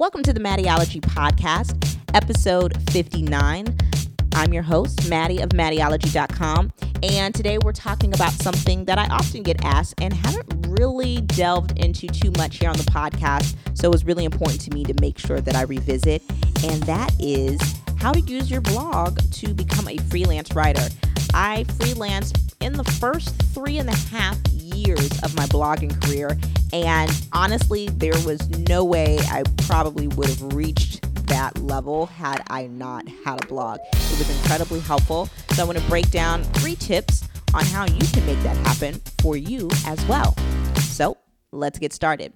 Welcome to the Mattieologie Podcast, episode 59. I'm your host, Mattie of Mattieologie.com, and today we're talking about something that I often get asked and haven't really delved into too much here on the podcast. So it was really important to me to make sure that I revisit, and that is how to use your blog to become a freelance writer. I freelanced in the first three and a half years of my blogging career, and honestly, there was no way I probably would have reached that level had I not had a blog. It was incredibly helpful. So, I want to break down three tips on how you can make that happen for you as well. So, let's get started.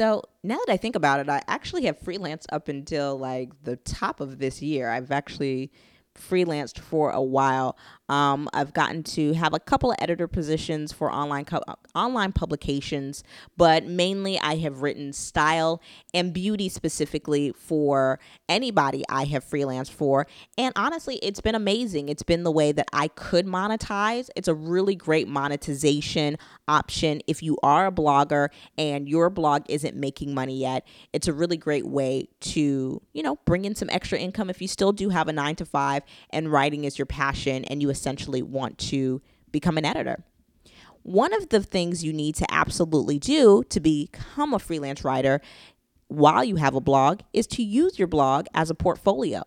So now that I think about it, I actually have freelance up until like the top of this year. I've actually freelanced for a while. Um, I've gotten to have a couple of editor positions for online co- online publications, but mainly I have written style and beauty specifically for anybody I have freelanced for. And honestly, it's been amazing. It's been the way that I could monetize. It's a really great monetization option if you are a blogger and your blog isn't making money yet. It's a really great way to, you know, bring in some extra income if you still do have a 9 to 5 and writing is your passion and you essentially want to become an editor. One of the things you need to absolutely do to become a freelance writer while you have a blog is to use your blog as a portfolio.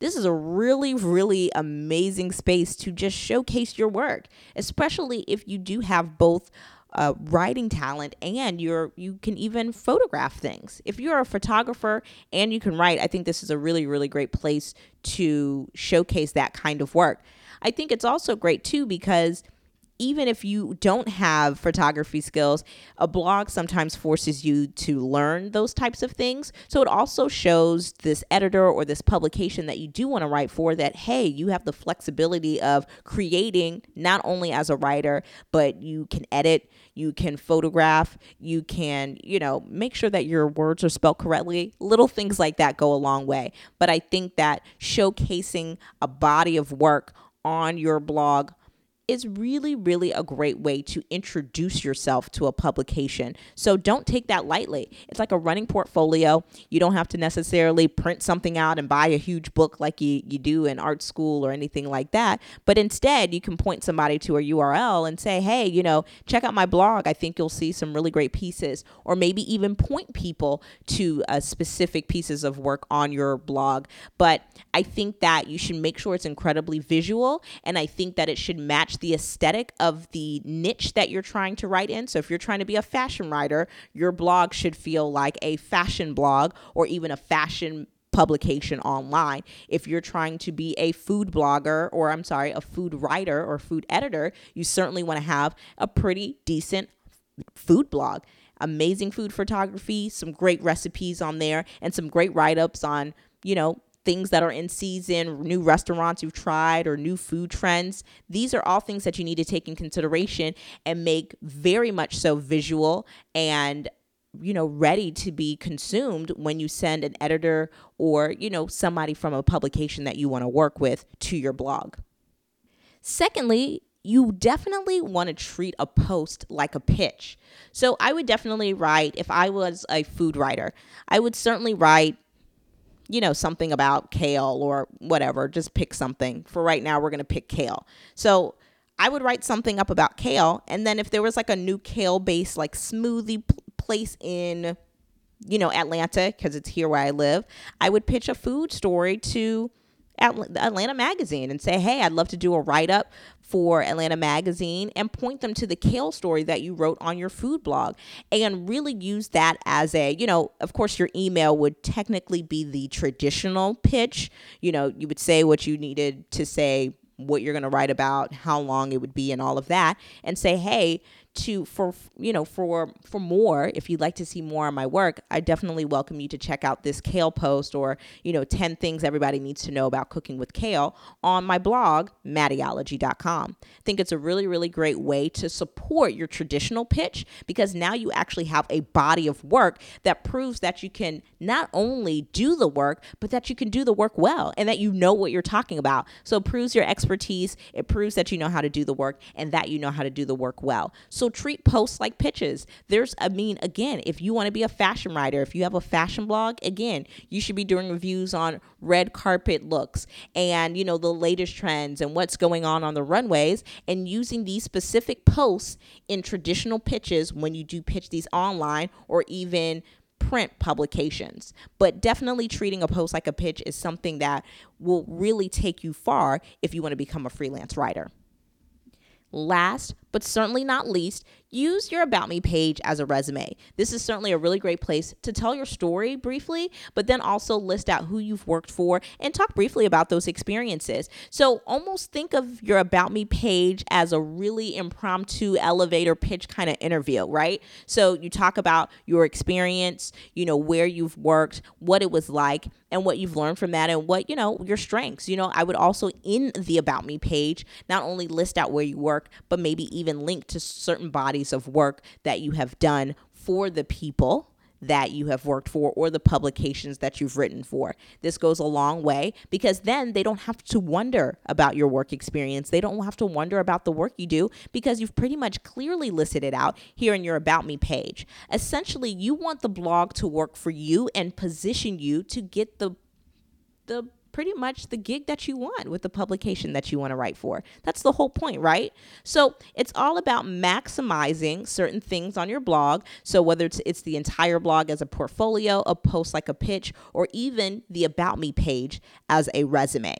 This is a really, really amazing space to just showcase your work, especially if you do have both uh, writing talent and you're you can even photograph things. If you're a photographer and you can write, I think this is a really, really great place to showcase that kind of work. I think it's also great too because even if you don't have photography skills, a blog sometimes forces you to learn those types of things. So it also shows this editor or this publication that you do want to write for that, hey, you have the flexibility of creating not only as a writer, but you can edit, you can photograph, you can, you know, make sure that your words are spelled correctly. Little things like that go a long way. But I think that showcasing a body of work on your blog is really, really a great way to introduce yourself to a publication. So don't take that lightly. It's like a running portfolio. You don't have to necessarily print something out and buy a huge book like you, you do in art school or anything like that. But instead, you can point somebody to a URL and say, hey, you know, check out my blog. I think you'll see some really great pieces. Or maybe even point people to uh, specific pieces of work on your blog. But I think that you should make sure it's incredibly visual. And I think that it should match the aesthetic of the niche that you're trying to write in. So if you're trying to be a fashion writer, your blog should feel like a fashion blog or even a fashion publication online. If you're trying to be a food blogger or I'm sorry, a food writer or food editor, you certainly want to have a pretty decent food blog. Amazing food photography, some great recipes on there, and some great write ups on, you know, things that are in season, new restaurants you've tried, or new food trends. These are all things that you need to take in consideration and make very much so visual and you know ready to be consumed when you send an editor or you know somebody from a publication that you want to work with to your blog. Secondly, you definitely want to treat a post like a pitch. So I would definitely write if I was a food writer, I would certainly write you know, something about kale or whatever. Just pick something. For right now, we're going to pick kale. So I would write something up about kale. And then if there was like a new kale based, like smoothie place in, you know, Atlanta, because it's here where I live, I would pitch a food story to Atlanta Magazine and say, hey, I'd love to do a write up for Atlanta Magazine and point them to the kale story that you wrote on your food blog and really use that as a, you know, of course, your email would technically be the traditional pitch. You know, you would say what you needed to say what you're going to write about, how long it would be, and all of that, and say, hey, to for you know for for more if you'd like to see more of my work i definitely welcome you to check out this kale post or you know 10 things everybody needs to know about cooking with kale on my blog mattieologie.com i think it's a really really great way to support your traditional pitch because now you actually have a body of work that proves that you can not only do the work but that you can do the work well and that you know what you're talking about. So it proves your expertise it proves that you know how to do the work and that you know how to do the work well. so treat posts like pitches. There's, I mean, again, if you want to be a fashion writer, if you have a fashion blog, again, you should be doing reviews on red carpet looks and, you know, the latest trends and what's going on on the runways and using these specific posts in traditional pitches when you do pitch these online or even print publications. But definitely treating a post like a pitch is something that will really take you far if you want to become a freelance writer. Last but certainly not least, use your About Me page as a resume. This is certainly a really great place to tell your story briefly, but then also list out who you've worked for and talk briefly about those experiences. So almost think of your About Me page as a really impromptu elevator pitch kind of interview, right? So you talk about your experience, you know, where you've worked, what it was like, and what you've learned from that and what, you know, your strengths. You know, I would also in the About Me page not only list out where you work, but maybe even link to certain bodies of work that you have done for the people that you have worked for or the publications that you've written for. This goes a long way because then they don't have to wonder about your work experience. They don't have to wonder about the work you do because you've pretty much clearly listed it out here in your About Me page. Essentially, you want the blog to work for you and position you to get the the pretty much the gig that you want with the publication that you want to write for. That's the whole point, right? So it's all about maximizing certain things on your blog. So whether it's, it's the entire blog as a portfolio, a post like a pitch, or even the About Me page as a resume.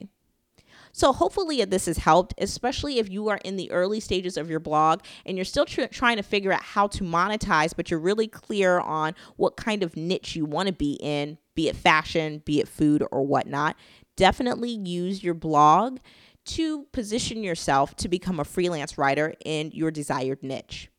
So, hopefully, this has helped, especially if you are in the early stages of your blog and you're still tr- trying to figure out how to monetize, but you're really clear on what kind of niche you want to be in, be it fashion, be it food, or whatnot definitely use your blog to position yourself to become a freelance writer in your desired niche.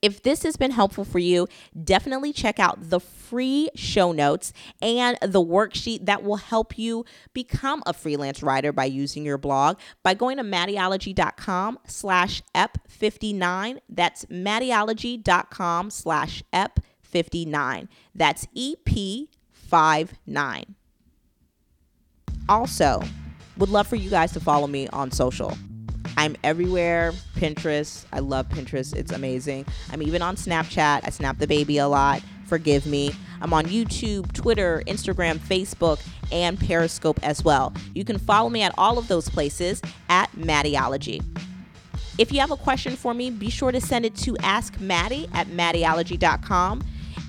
If this has been helpful for you, definitely check out the free show notes and the worksheet that will help you become a freelance writer by using your blog by going to mattieologie.com slash ep59. That's mattieologie.com slash ep59. That's EP59. Also, would love for you guys to follow me on social. I'm everywhere. Pinterest. I love Pinterest. It's amazing. I'm even on Snapchat. I snap the baby a lot. Forgive me. I'm on YouTube, Twitter, Instagram, Facebook, and Periscope as well. You can follow me at all of those places at Mattieologie. If you have a question for me, be sure to send it to Ask at mattieologie.com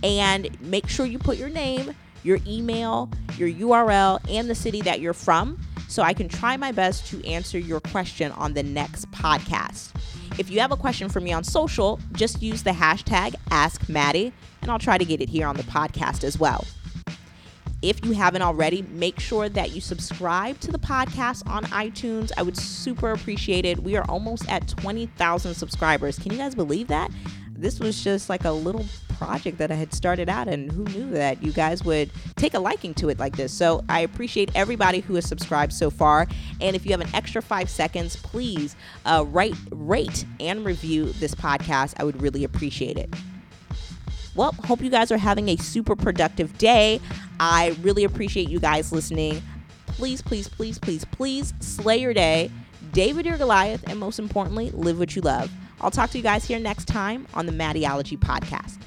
and make sure you put your name, your email, your URL, and the city that you're from so I can try my best to answer your question on the next podcast. If you have a question for me on social, just use the hashtag AskMattie and I'll try to get it here on the podcast as well. If you haven't already, make sure that you subscribe to the podcast on iTunes. I would super appreciate it. We are almost at 20,000 subscribers. Can you guys believe that? This was just like a little project that I had started out, and who knew that you guys would take a liking to it like this? So I appreciate everybody who has subscribed so far. And if you have an extra five seconds, please uh, write, rate, and review this podcast. I would really appreciate it. Well, hope you guys are having a super productive day. I really appreciate you guys listening. Please, please, please, please, please slay your day, David your Goliath, and most importantly, live what you love. I'll talk to you guys here next time on the Mattieologie podcast.